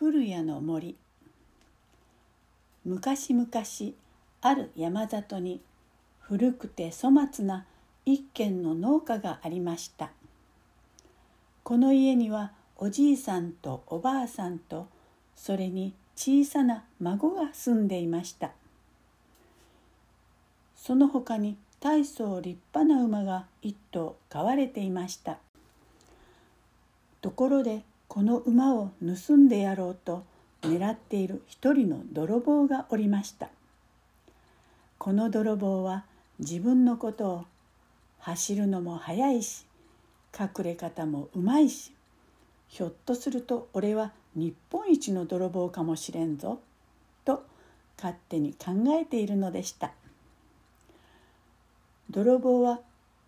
古谷の森。昔々ある山里に古くて粗末な一軒の農家がありました。この家にはおじいさんとおばあさんとそれに小さな孫が住んでいました。その他に大層立派な馬が一頭飼われていました。ところでこの馬を盗んでやろうと狙っている一人の泥棒がおりました。この泥棒は自分のことを走るのも速いし隠れ方もうまいしひょっとすると俺は日本一の泥棒かもしれんぞと勝手に考えているのでした。泥棒は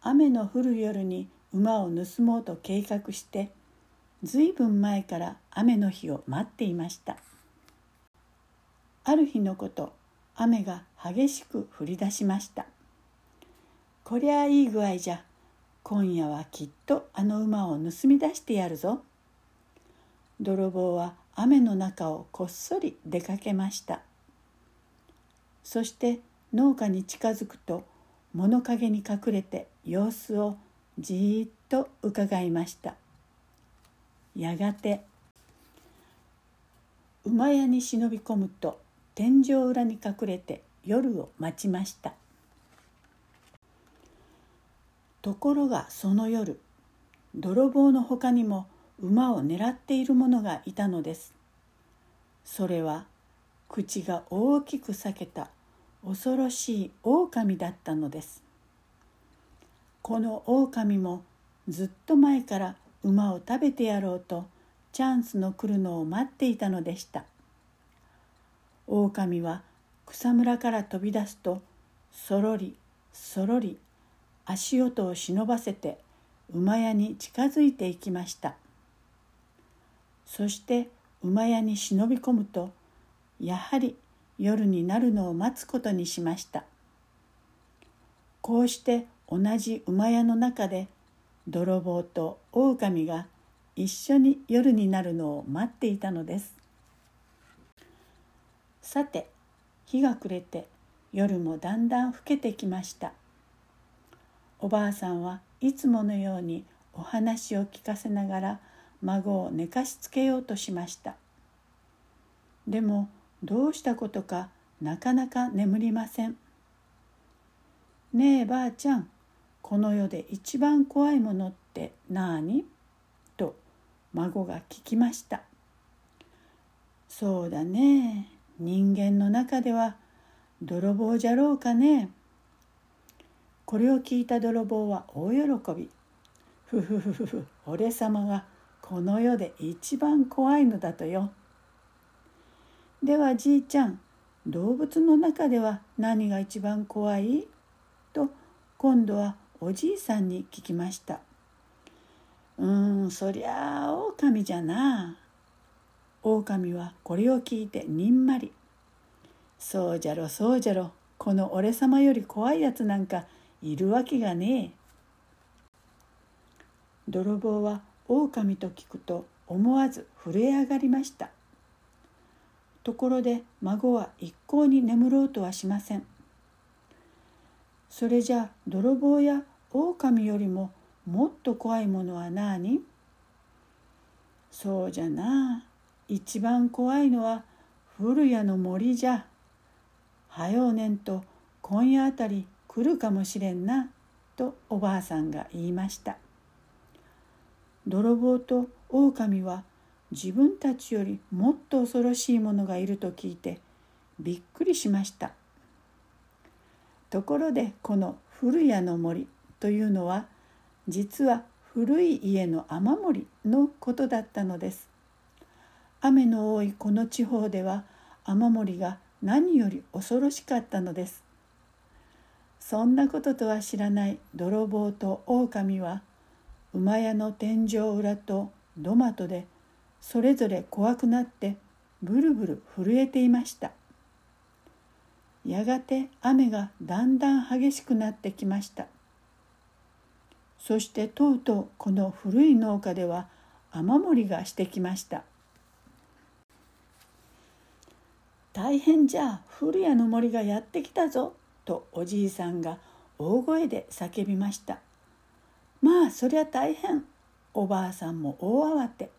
雨の降る夜に馬を盗もうと計画してずいぶん前から雨の日を待っていました。ある日のこと雨が激しく降り出しました。こりゃいい具合じゃ。今夜はきっとあの馬を盗み出してやるぞ。泥棒は雨の中をこっそり出かけました。そして農家に近づくと物陰に隠れて様子をじーっと伺いました。やがて馬屋に忍び込むと天井裏に隠れて夜を待ちました。ところがその夜泥棒のほかにも馬を狙っている者がいたのです。それは口が大きく裂けた恐ろしい狼だったのです。この狼もずっと前から馬を食べてやろうとチャンスの来るのを待っていたのでした。狼は草むらから飛び出すとそろりそろり足音を忍ばせて馬屋に近づいていきました。そして馬屋に忍び込むとやはり夜になるのを待つことにしました。こうして同じ馬屋の中で泥棒と狼が一緒に夜になるのを待っていたのです。さて日が暮れて夜もだんだん更けてきました。おばあさんはいつものようにお話を聞かせながら孫を寝かしつけようとしました。でもどうしたことかなかなか眠りません。ねえばあちゃんこの世で一番怖いものって何？と孫が聞きました。そうだね。人間の中では泥棒じゃろうかね。これを聞いた泥棒は大喜び。ふふふふふ。俺様がこの世で一番怖いのだとよ。ではじいちゃん動物の中では何が一番怖い？と今度はおじいさんに聞きました。うーんそりゃあ狼じゃな。狼はこれを聞いてにんまり。そうじゃろそうじゃろ。この俺様より怖いやつなんかいるわけがねえ。泥棒は狼と聞くと思わず震え上がりました。ところで孫は一向に眠ろうとはしません。それじゃ泥棒や狼よりももっと怖いものは何？そうじゃな。一番怖いのは古谷の森じゃ。はようねんと今夜あたり来るかもしれんな」とおばあさんが言いました。泥棒と狼は自分たちよりもっと恐ろしいものがいると聞いてびっくりしました。ところでこの古谷の森というのは実は古い家の雨漏りのことだったのです。雨の多いこの地方では雨漏りが何より恐ろしかったのです。そんなこととは知らない泥棒と狼は馬屋の天井裏と土間とでそれぞれ怖くなってブルブル震えていました。やがて雨がだんだん激しくなってきました。そしてとうとうこの古い農家では雨漏りがしてきました。大変じゃ古谷の森がやってきたぞ」とおじいさんが大声で叫びました「まあそりゃ大変」おばあさんも大慌て。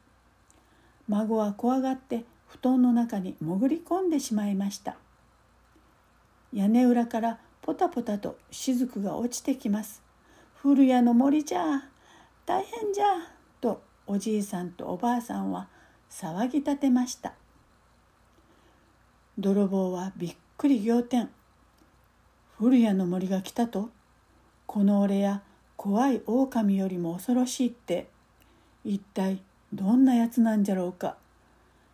孫は怖がって布団の中に潜り込んでしまいました。屋根裏からポタポタと雫が落ちてきます。古谷の森じゃ。大変じゃ。とおじいさんとおばあさんは騒ぎ立てました。泥棒はびっくり仰天。古谷の森が来たと。この俺や怖い狼よりも恐ろしいって。一体どんなやつなんじゃろうか。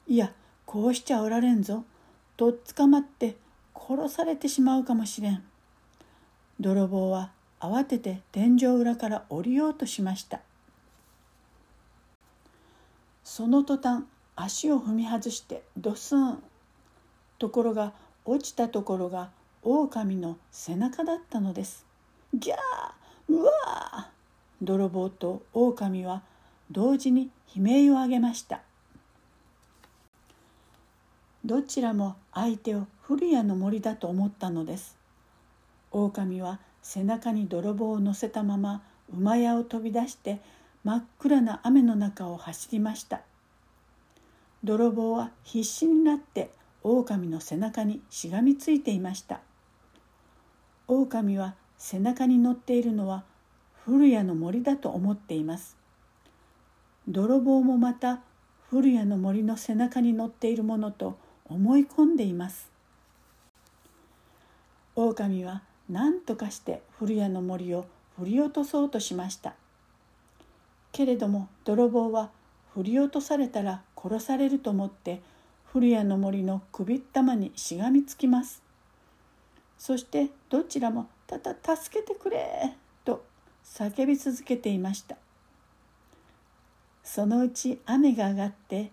いやこうしちゃおられんぞ。とっ捕まって殺されてしまうかもしれん。泥棒は慌てて天井裏から降りようとしました。その途端足を踏み外してドスンところが落ちたところが狼の背中だったのです。ギャーうわー。泥棒と狼は同時に悲鳴を上げました。どちらも相手を古谷の森だと思ったのです。狼は背中に泥棒を乗せたまま馬屋を飛び出して真っ暗な雨の中を走りました。泥棒は必死になって狼の背中にしがみついていました。狼は背中に乗っているのは古谷の森だと思っています。泥棒もまた古谷の森の背中に乗っているものと思い込んでいます。狼は何とかして古谷の森を振り落とそうとしました。けれども泥棒は振り落とされたら殺されると思って古谷の森の首ったまにしがみつきます。そしてどちらも「たた助けてくれ!」と叫び続けていました。そのうち雨が上がって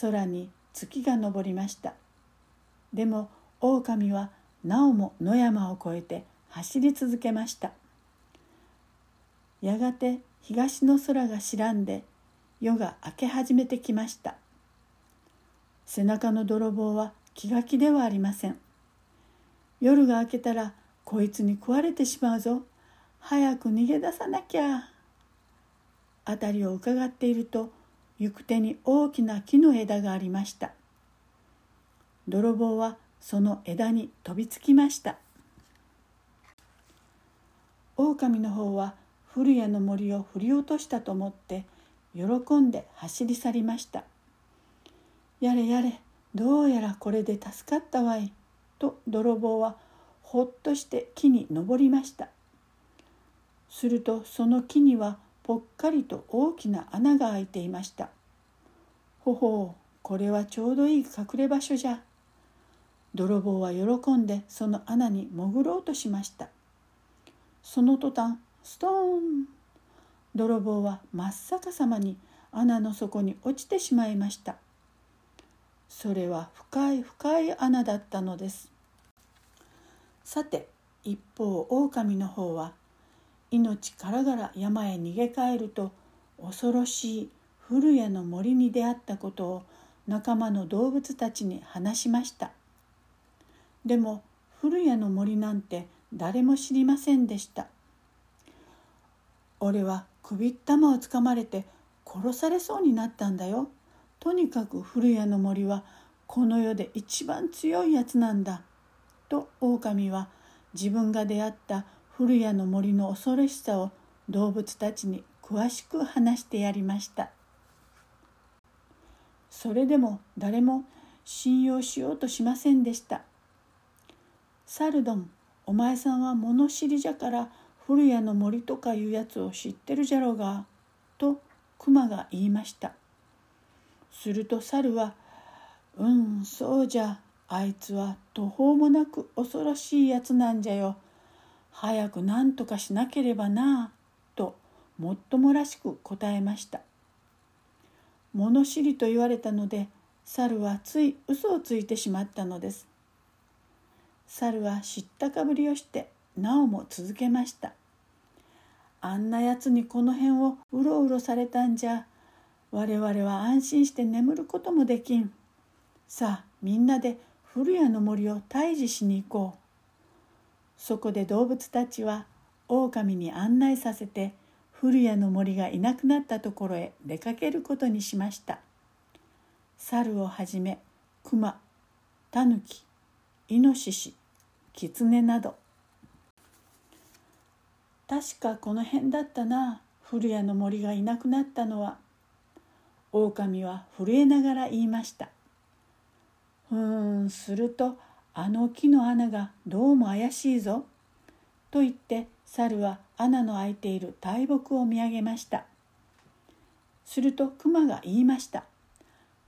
空に月が昇りました。でも狼はなおも野山を越えて走り続けました。やがて東の空が白んで夜が明け始めてきました。背中の泥棒は気が気ではありません。夜が明けたらこいつに食われてしまうぞ。早く逃げ出さなきゃ。辺りを伺っていると行く手に大きな木の枝がありました。泥棒はその枝に飛びつきました。狼の方は古谷の森を振り落としたと思って喜んで走り去りました。やれやれどうやらこれで助かったわいと泥棒はほっとして木に登りました。するとその木にはぽっかりと大きな穴が開いていました。ほほうこれはちょうどいい隠れ場所じゃ。泥棒は喜んでその穴に潜ろうとしました。その途端ストーン。泥棒は真っ逆さまに穴の底に落ちてしまいました。それは深い深い穴だったのです。さて一方狼の方は命からがら山へ逃げ帰ると恐ろしい古谷の森に出会ったことを仲間の動物たちに話しました。でも古谷の森なんて誰も知りませんでした。俺は首ったまをつかまれて殺されそうになったんだよ。とにかく古谷の森はこの世で一番強いやつなんだ。と狼は自分が出会った古谷の森の恐ろしさを動物たちに詳しく話してやりました。それでも誰も信用しようとしませんでした。サルドンお前さんは物知りじゃから古谷の森とかいうやつを知ってるじゃろうが」と熊が言いました。すると猿は「うんそうじゃあいつは途方もなく恐ろしいやつなんじゃよ。早く何とかしなければな」ともっともらしく答えました。物知りと言われたので猿はつい嘘をついてしまったのです。猿は知ったかぶりをしてなおも続けました。あんなやつにこの辺をうろうろされたんじゃ我々は安心して眠ることもできん。さあみんなで古谷の森を退治しに行こう。そこで動物たちは狼に案内させて古谷の森がいなくなったところへ出かけることにしました。猿をはじめ熊タヌキイノシシキツネなど。確かこの辺だったな古谷の森がいなくなったのは。狼は震えながら言いました。ふーんするとあの木の穴がどうも怪しいぞと言って猿は穴の開いている大木を見上げました。すると熊が言いました。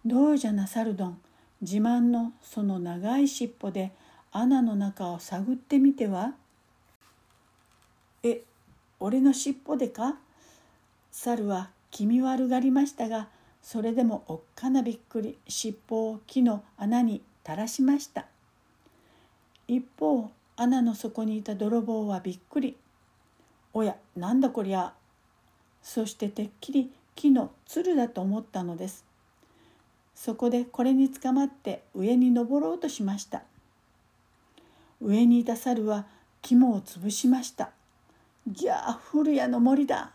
どうじゃなサルドン自慢のその長い尻尾で穴の中を探ってみては？え俺の尻尾でか？猿は気味悪がりましたがそれでもおっかなびっくり尻尾を木の穴に垂らしました。一方穴の底にいた泥棒はびっくり。おやなんだこりゃ？そしててっきり木のつるだと思ったのです。そこでこれにつかまって上に登ろうとしました。上にいた猿は肝を潰しました。じゃあ古谷の森だ。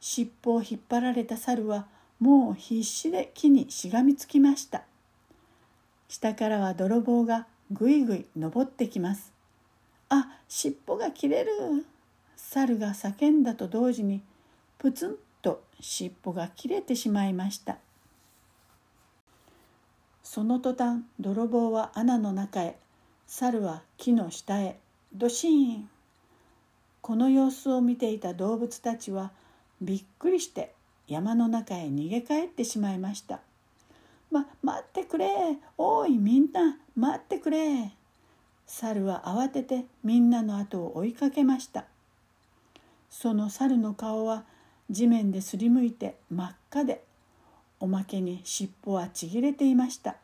尻尾を引っ張られた猿はもう必死で木にしがみつきました。下からは泥棒がぐいぐい登ってきます。あ尻尾が切れる。猿が叫んだと同時にプツンと尻尾が切れてしまいました。その途端泥棒は穴の中へ猿は木の下へ。ドシーン。この様子を見ていた動物たちはびっくりして山の中へ逃げ帰ってしまいました。ま、待ってくれ。おいみんな待ってくれ。猿は慌ててみんなの後を追いかけました。その猿の顔は地面ですりむいて真っ赤でおまけに尻尾はちぎれていました。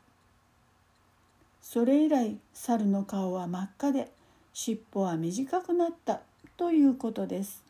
それ以来猿の顔は真っ赤で尻尾は短くなったということです。